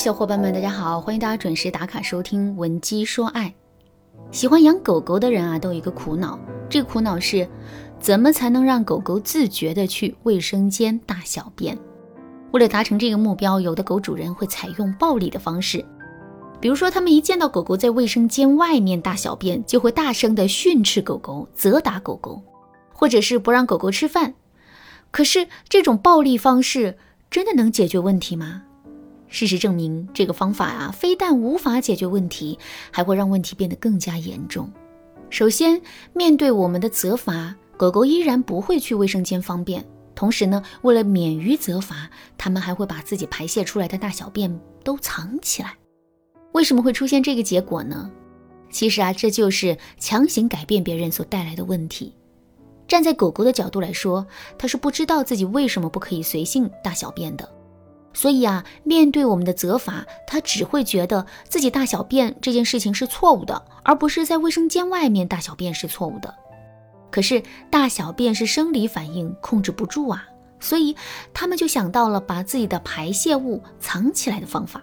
小伙伴们，大家好，欢迎大家准时打卡收听《闻鸡说爱》。喜欢养狗狗的人啊，都有一个苦恼，这个苦恼是，怎么才能让狗狗自觉的去卫生间大小便？为了达成这个目标，有的狗主人会采用暴力的方式，比如说，他们一见到狗狗在卫生间外面大小便，就会大声的训斥狗狗、责打狗狗，或者是不让狗狗吃饭。可是，这种暴力方式真的能解决问题吗？事实证明，这个方法啊，非但无法解决问题，还会让问题变得更加严重。首先，面对我们的责罚，狗狗依然不会去卫生间方便。同时呢，为了免于责罚，它们还会把自己排泄出来的大小便都藏起来。为什么会出现这个结果呢？其实啊，这就是强行改变别人所带来的问题。站在狗狗的角度来说，它是不知道自己为什么不可以随性大小便的。所以啊，面对我们的责罚，他只会觉得自己大小便这件事情是错误的，而不是在卫生间外面大小便是错误的。可是大小便是生理反应，控制不住啊，所以他们就想到了把自己的排泄物藏起来的方法。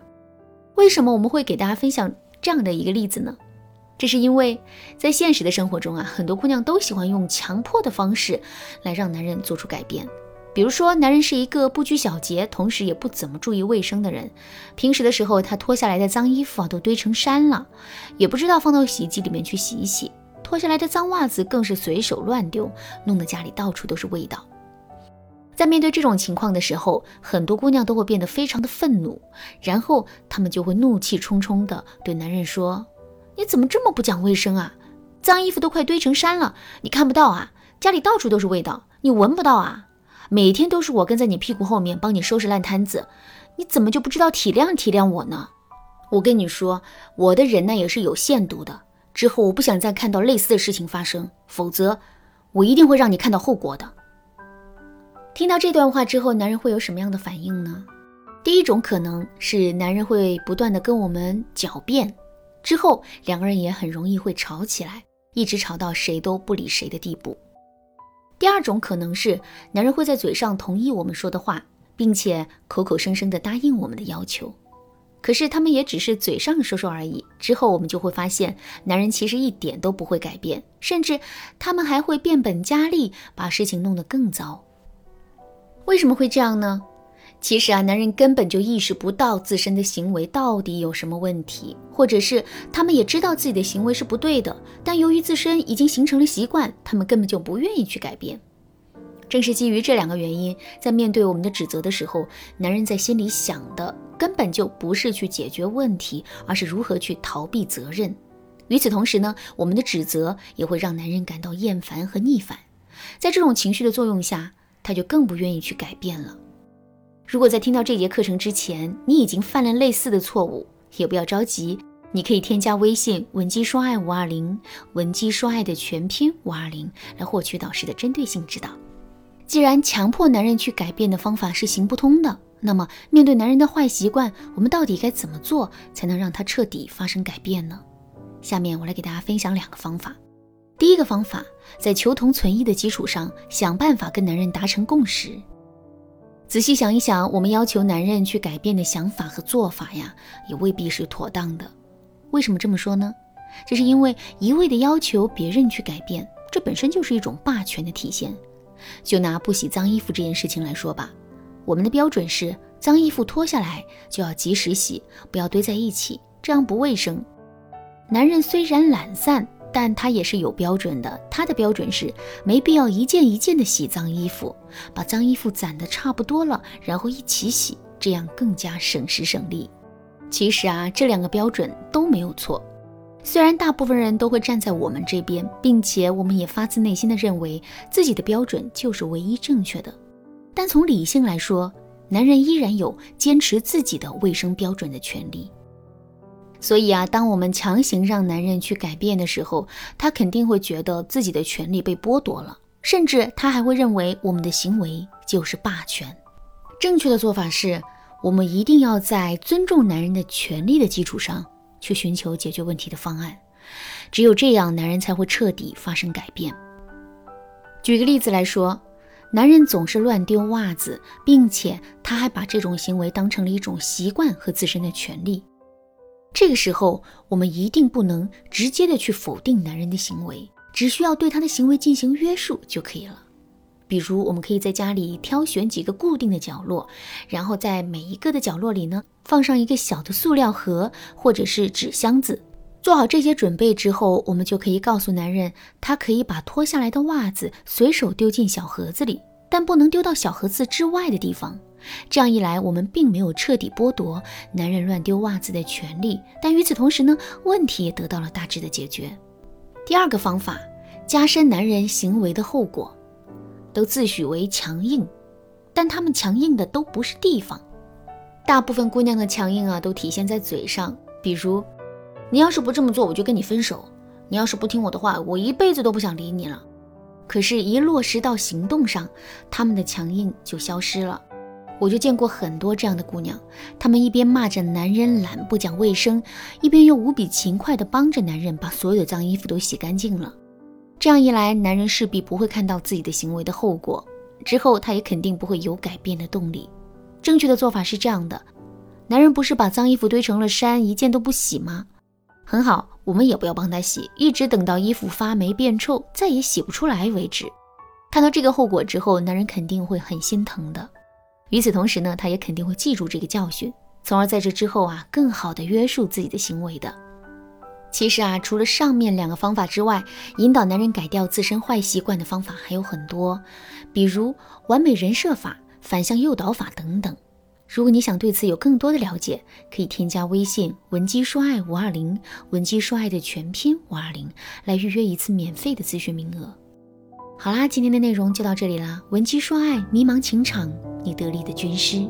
为什么我们会给大家分享这样的一个例子呢？这是因为在现实的生活中啊，很多姑娘都喜欢用强迫的方式来让男人做出改变。比如说，男人是一个不拘小节，同时也不怎么注意卫生的人。平时的时候，他脱下来的脏衣服啊都堆成山了，也不知道放到洗衣机里面去洗一洗。脱下来的脏袜子更是随手乱丢，弄得家里到处都是味道。在面对这种情况的时候，很多姑娘都会变得非常的愤怒，然后她们就会怒气冲冲地对男人说：“你怎么这么不讲卫生啊？脏衣服都快堆成山了，你看不到啊？家里到处都是味道，你闻不到啊？”每天都是我跟在你屁股后面帮你收拾烂摊子，你怎么就不知道体谅体谅我呢？我跟你说，我的忍耐也是有限度的。之后我不想再看到类似的事情发生，否则我一定会让你看到后果的。听到这段话之后，男人会有什么样的反应呢？第一种可能是男人会不断的跟我们狡辩，之后两个人也很容易会吵起来，一直吵到谁都不理谁的地步。第二种可能是，男人会在嘴上同意我们说的话，并且口口声声的答应我们的要求，可是他们也只是嘴上说说而已。之后我们就会发现，男人其实一点都不会改变，甚至他们还会变本加厉，把事情弄得更糟。为什么会这样呢？其实啊，男人根本就意识不到自身的行为到底有什么问题，或者是他们也知道自己的行为是不对的，但由于自身已经形成了习惯，他们根本就不愿意去改变。正是基于这两个原因，在面对我们的指责的时候，男人在心里想的根本就不是去解决问题，而是如何去逃避责任。与此同时呢，我们的指责也会让男人感到厌烦和逆反，在这种情绪的作用下，他就更不愿意去改变了。如果在听到这节课程之前，你已经犯了类似的错误，也不要着急，你可以添加微信文姬说爱五二零，文姬说爱的全拼五二零，来获取导师的针对性指导。既然强迫男人去改变的方法是行不通的，那么面对男人的坏习惯，我们到底该怎么做才能让他彻底发生改变呢？下面我来给大家分享两个方法。第一个方法，在求同存异的基础上，想办法跟男人达成共识。仔细想一想，我们要求男人去改变的想法和做法呀，也未必是妥当的。为什么这么说呢？这是因为一味的要求别人去改变，这本身就是一种霸权的体现。就拿不洗脏衣服这件事情来说吧，我们的标准是，脏衣服脱下来就要及时洗，不要堆在一起，这样不卫生。男人虽然懒散。但他也是有标准的，他的标准是没必要一件一件的洗脏衣服，把脏衣服攒的差不多了，然后一起洗，这样更加省时省力。其实啊，这两个标准都没有错。虽然大部分人都会站在我们这边，并且我们也发自内心的认为自己的标准就是唯一正确的，但从理性来说，男人依然有坚持自己的卫生标准的权利。所以啊，当我们强行让男人去改变的时候，他肯定会觉得自己的权利被剥夺了，甚至他还会认为我们的行为就是霸权。正确的做法是，我们一定要在尊重男人的权利的基础上去寻求解决问题的方案。只有这样，男人才会彻底发生改变。举个例子来说，男人总是乱丢袜子，并且他还把这种行为当成了一种习惯和自身的权利。这个时候，我们一定不能直接的去否定男人的行为，只需要对他的行为进行约束就可以了。比如，我们可以在家里挑选几个固定的角落，然后在每一个的角落里呢，放上一个小的塑料盒或者是纸箱子。做好这些准备之后，我们就可以告诉男人，他可以把脱下来的袜子随手丢进小盒子里，但不能丢到小盒子之外的地方。这样一来，我们并没有彻底剥夺男人乱丢袜子的权利，但与此同时呢，问题也得到了大致的解决。第二个方法，加深男人行为的后果。都自诩为强硬，但他们强硬的都不是地方。大部分姑娘的强硬啊，都体现在嘴上，比如，你要是不这么做，我就跟你分手；你要是不听我的话，我一辈子都不想理你了。可是，一落实到行动上，他们的强硬就消失了。我就见过很多这样的姑娘，她们一边骂着男人懒不讲卫生，一边又无比勤快地帮着男人把所有的脏衣服都洗干净了。这样一来，男人势必不会看到自己的行为的后果，之后他也肯定不会有改变的动力。正确的做法是这样的：男人不是把脏衣服堆成了山，一件都不洗吗？很好，我们也不要帮他洗，一直等到衣服发霉变臭，再也洗不出来为止。看到这个后果之后，男人肯定会很心疼的。与此同时呢，他也肯定会记住这个教训，从而在这之后啊，更好的约束自己的行为的。其实啊，除了上面两个方法之外，引导男人改掉自身坏习惯的方法还有很多，比如完美人设法、反向诱导法等等。如果你想对此有更多的了解，可以添加微信文姬说爱五二零，文姬说爱的全拼五二零，来预约一次免费的咨询名额。好啦，今天的内容就到这里啦，文姬说爱，迷茫情场，你得力的军师。